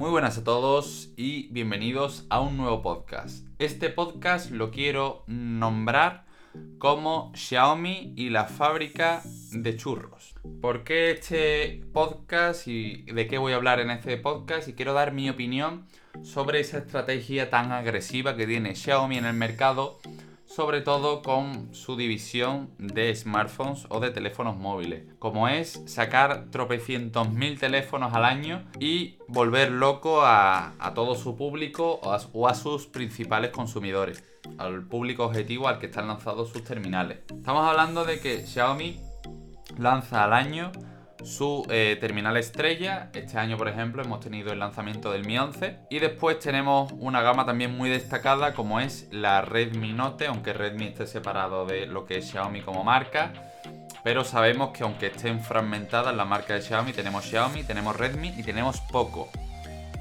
Muy buenas a todos y bienvenidos a un nuevo podcast. Este podcast lo quiero nombrar como Xiaomi y la fábrica de churros. ¿Por qué este podcast y de qué voy a hablar en este podcast? Y quiero dar mi opinión sobre esa estrategia tan agresiva que tiene Xiaomi en el mercado sobre todo con su división de smartphones o de teléfonos móviles, como es sacar tropecientos mil teléfonos al año y volver loco a, todo su público o a, sus principales consumidores, al público objetivo al que están lanzados sus terminales. Estamos hablando de que Xiaomi lanza al año su eh, terminal estrella. Este año, por ejemplo, hemos tenido el lanzamiento del Mi 11. Y después tenemos una gama también muy destacada como es la Redmi Note, aunque Redmi esté separado de lo que es Xiaomi como marca. Pero sabemos que aunque estén fragmentadas la marca de Xiaomi, tenemos Xiaomi, tenemos Redmi y tenemos Poco.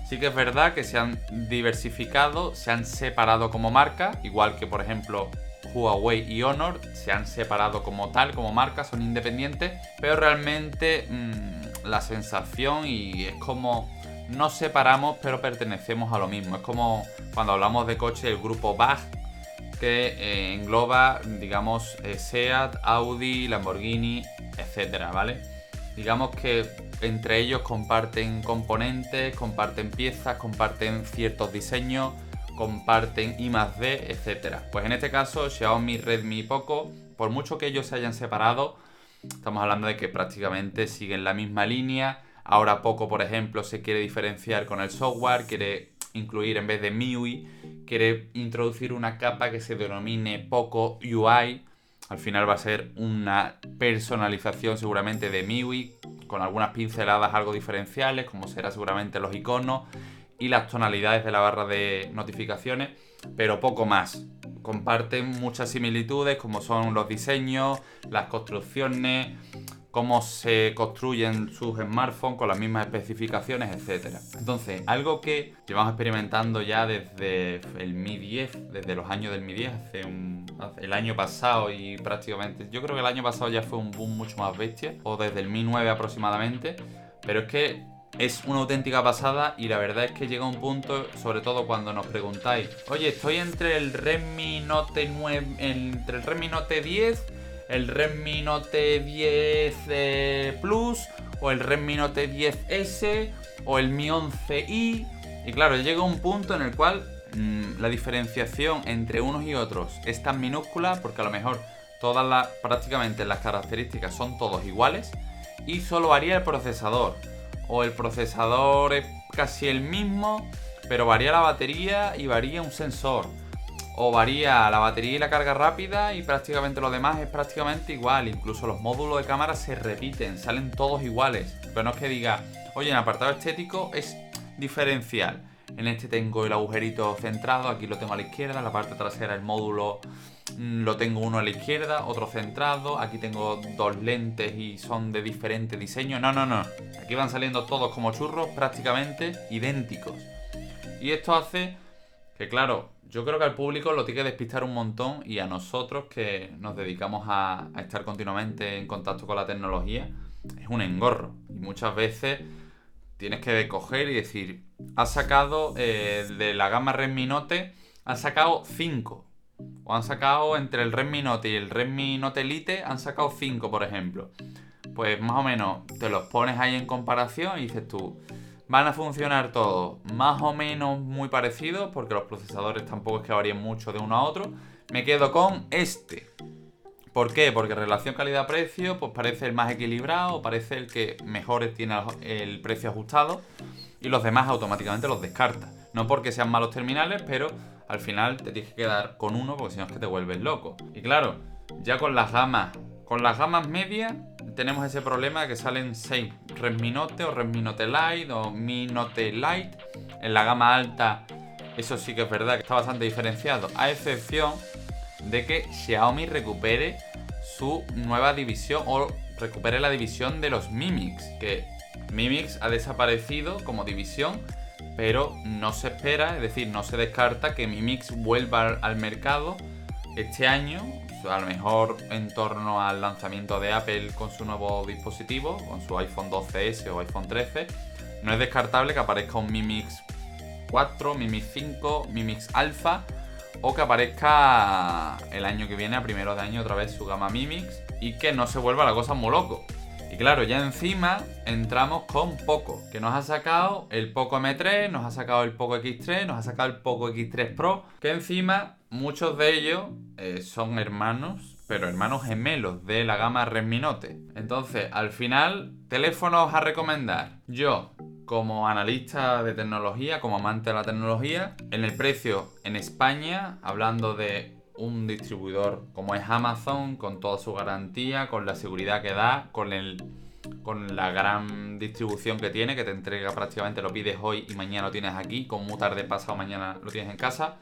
Sí que es verdad que se han diversificado, se han separado como marca, igual que por ejemplo Huawei y Honor se han separado como tal, como marca, son independientes, pero realmente mmm, la sensación y es como nos separamos pero pertenecemos a lo mismo. Es como cuando hablamos de coche el grupo BAG que eh, engloba, digamos, eh, SEAT, Audi, Lamborghini, etcétera, ¿vale? Digamos que entre ellos comparten componentes, comparten piezas, comparten ciertos diseños comparten I más D, etc. Pues en este caso, Xiaomi, Redmi y Poco, por mucho que ellos se hayan separado, estamos hablando de que prácticamente siguen la misma línea. Ahora Poco, por ejemplo, se quiere diferenciar con el software, quiere incluir en vez de MIUI, quiere introducir una capa que se denomine Poco UI. Al final va a ser una personalización seguramente de MIUI, con algunas pinceladas algo diferenciales, como será seguramente los iconos y las tonalidades de la barra de notificaciones, pero poco más. Comparten muchas similitudes como son los diseños, las construcciones, cómo se construyen sus smartphones con las mismas especificaciones, etc. Entonces, algo que llevamos experimentando ya desde el Mi 10, desde los años del Mi 10, hace, un, el año pasado y prácticamente, yo creo que el año pasado ya fue un boom mucho más bestia, o desde el Mi 9 aproximadamente, pero es que es una auténtica pasada y la verdad es que llega un punto, sobre todo cuando nos preguntáis, oye, estoy entre el Redmi Note 9, entre el Redmi Note 10, el Redmi Note 10 eh, Plus o el Redmi Note 10S o el Mi 11i. Y claro, llega un punto en el cual mm, la diferenciación entre unos y otros es tan minúscula porque a lo mejor todas las, prácticamente las características son todos iguales y solo varía el procesador o el procesador es casi el mismo, pero varía la batería y varía un sensor. O varía la batería y la carga rápida y prácticamente lo demás es prácticamente igual. Incluso los módulos de cámara se repiten, salen todos iguales. Pero no es que diga, oye, en apartado estético es diferencial. En este tengo el agujerito centrado, aquí lo tengo a la izquierda, en la parte trasera el módulo mm, lo tengo uno a la izquierda, otro centrado, aquí tengo dos lentes y son de diferente diseño. No, no, no. Aquí van saliendo todos como churros prácticamente idénticos. Y esto hace que, claro, yo creo que al público lo tiene que despistar un montón y a nosotros que nos dedicamos a, a estar continuamente en contacto con la tecnología, es un engorro. Y muchas veces tienes que coger y decir, ha sacado eh, de la gama Redmi Note, han sacado 5. O han sacado entre el Redmi Note y el Redmi Note Elite, han sacado 5, por ejemplo. Pues más o menos te los pones ahí en comparación y dices tú, van a funcionar todos más o menos muy parecidos, porque los procesadores tampoco es que varíen mucho de uno a otro. Me quedo con este. ¿Por qué? Porque relación calidad-precio pues parece el más equilibrado, parece el que mejor tiene el precio ajustado y los demás automáticamente los descarta. No porque sean malos terminales, pero al final te tienes que quedar con uno porque si no es que te vuelves loco. Y claro, ya con las gamas, con las gamas medias tenemos ese problema de que salen 6 Redmi Note o Redmi Note Lite o Mi Note Lite. En la gama alta eso sí que es verdad que está bastante diferenciado, a excepción de que Xiaomi recupere su nueva división o recupere la división de los Mimix, que Mimix ha desaparecido como división, pero no se espera, es decir, no se descarta que Mimix vuelva al mercado este año, a lo mejor en torno al lanzamiento de Apple con su nuevo dispositivo, con su iPhone 12S o iPhone 13, no es descartable que aparezca un Mi Mix 4, Mi Mix 5, Mi Mix Alpha o que aparezca el año que viene, a primero de año, otra vez su gama Mi Mix y que no se vuelva la cosa muy loco. Y claro, ya encima entramos con Poco, que nos ha sacado el Poco M3, nos ha sacado el Poco X3, nos ha sacado el Poco X3 Pro, que encima muchos de ellos eh, son hermanos, pero hermanos gemelos de la gama Redmi Note. Entonces, al final, teléfonos a recomendar. Yo, como analista de tecnología, como amante de la tecnología, en el precio en España, hablando de un distribuidor como es Amazon, con toda su garantía, con la seguridad que da, con el con la gran distribución que tiene, que te entrega prácticamente, lo pides hoy y mañana lo tienes aquí, con muy tarde pasado mañana lo tienes en casa.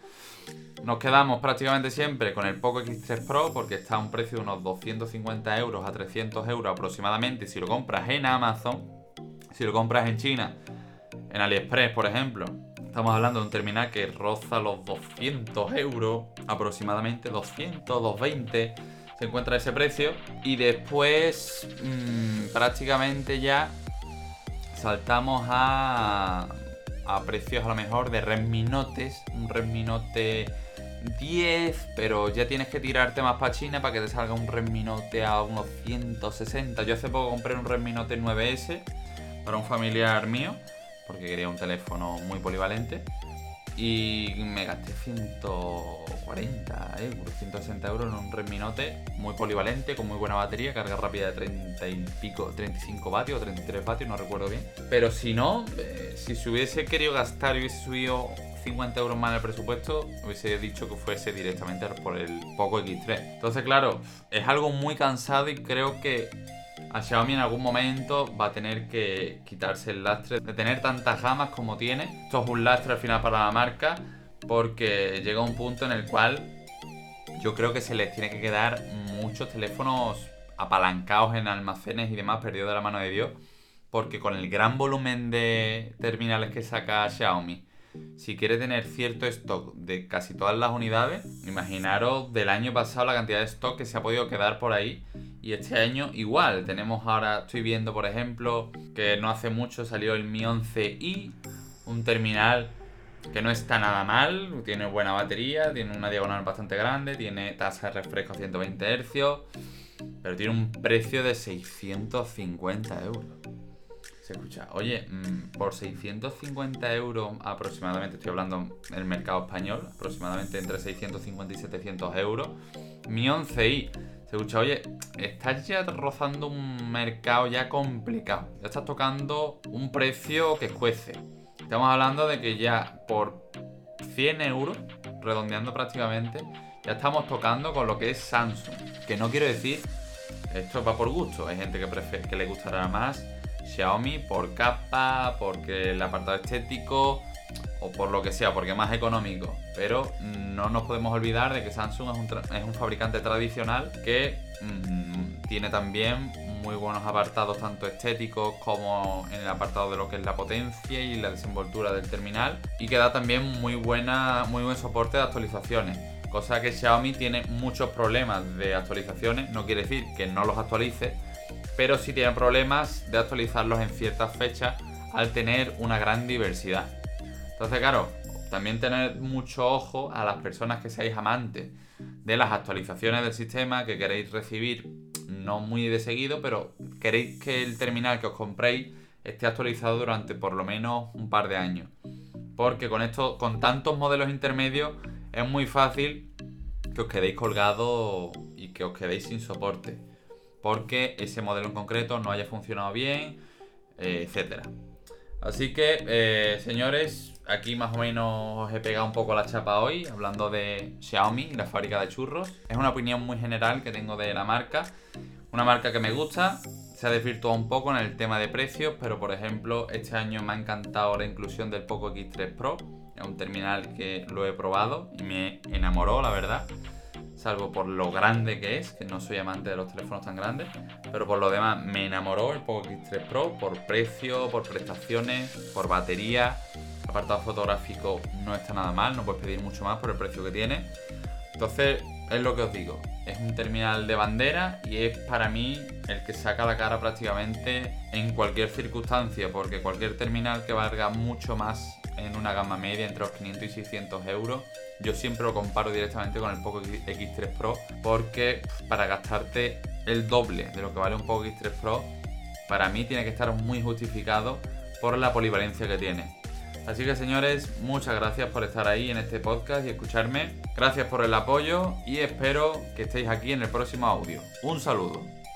Nos quedamos prácticamente siempre con el Poco X3 Pro porque está a un precio de unos 250 euros a 300 euros aproximadamente si lo compras en Amazon, si lo compras en China, en AliExpress por ejemplo, Estamos hablando de un terminal que roza los 200 euros, aproximadamente 200, 220. Se encuentra ese precio. Y después, mmm, prácticamente ya saltamos a, a precios a lo mejor de Redmi Notes. Un Redmi Note 10, pero ya tienes que tirarte más para China para que te salga un Redmi Note a unos 160. Yo hace poco compré un Redmi Note 9S para un familiar mío porque quería un teléfono muy polivalente. Y me gasté 140 euros, 160 euros en un Redmi Note muy polivalente, con muy buena batería, carga rápida de 30 y pico, 35 vatios o 33 vatios, no recuerdo bien. Pero si no, eh, si se hubiese querido gastar y hubiese subido 50 euros más en el presupuesto, hubiese dicho que fuese directamente por el Poco X3. Entonces, claro, es algo muy cansado y creo que a Xiaomi en algún momento va a tener que quitarse el lastre de tener tantas gamas como tiene. Esto es un lastre al final para la marca porque llega un punto en el cual yo creo que se les tiene que quedar muchos teléfonos apalancados en almacenes y demás perdidos de la mano de Dios porque con el gran volumen de terminales que saca Xiaomi si quiere tener cierto stock de casi todas las unidades, imaginaros del año pasado la cantidad de stock que se ha podido quedar por ahí. Y este año igual, tenemos ahora, estoy viendo por ejemplo, que no hace mucho salió el Mi 11i, un terminal que no está nada mal, tiene buena batería, tiene una diagonal bastante grande, tiene tasa de refresco a 120 Hz, pero tiene un precio de 650 euros se escucha. Oye, mm, por 650 euros aproximadamente, estoy hablando del mercado español, aproximadamente entre 650 y 700 euros, mi 11i. Se escucha, oye, estás ya rozando un mercado ya complicado. Ya estás tocando un precio que escuece. Estamos hablando de que ya por 100 euros, redondeando prácticamente, ya estamos tocando con lo que es Samsung. Que no quiero decir, esto va por gusto. Hay gente que, que le gustará más Xiaomi por capa, porque el apartado estético o por lo que sea, porque es más económico. Pero no nos podemos olvidar de que Samsung es un, fabricante tradicional que mmm, tiene también muy buenos apartados tanto estéticos como en el apartado de lo que es la potencia y la desenvoltura del terminal y que da también muy buena muy buen soporte de actualizaciones cosa que Xiaomi tiene muchos problemas de actualizaciones no quiere decir que no los actualice pero sí tienen problemas de actualizarlos en ciertas fechas al tener una gran diversidad. Entonces, claro, también tener mucho ojo a las personas que seáis amantes de las actualizaciones del sistema, que queréis recibir no muy de seguido, pero queréis que el terminal que os compréis esté actualizado durante por lo menos un par de años. Porque con esto, con tantos modelos intermedios, es muy fácil que os quedéis colgados y que os quedéis sin soporte porque ese modelo en concreto no haya funcionado bien, eh, etcétera. Así que, eh, señores, aquí más o menos os he pegado un poco la chapa hoy, hablando de Xiaomi, la fábrica de churros. Es una opinión muy general que tengo de la marca. Una marca que me gusta, se ha desvirtuado un poco en el tema de precios, pero por ejemplo, este año me ha encantado la inclusión del Poco X3 Pro. Es un terminal que lo he probado y me enamoró, la verdad salvo por lo grande que es, que no soy amante de los teléfonos tan grandes, pero por lo demás me enamoró el Poco X3 Pro por precio, por prestaciones, por batería, apartado fotográfico no está nada mal, no puedes pedir mucho más por el precio que tiene. Entonces, es lo que os digo, es un terminal de bandera y es para mí el que saca la cara prácticamente en cualquier circunstancia, porque cualquier terminal que valga mucho más en una gama media entre los 500 y 600 euros, yo siempre lo comparo directamente con el Poco X3 Pro, porque para gastarte el doble de lo que vale un Poco X3 Pro, para mí tiene que estar muy justificado por la polivalencia que tiene. Así que señores, muchas gracias por estar ahí en este podcast y escucharme. Gracias por el apoyo y espero que estéis aquí en el próximo audio. Un saludo.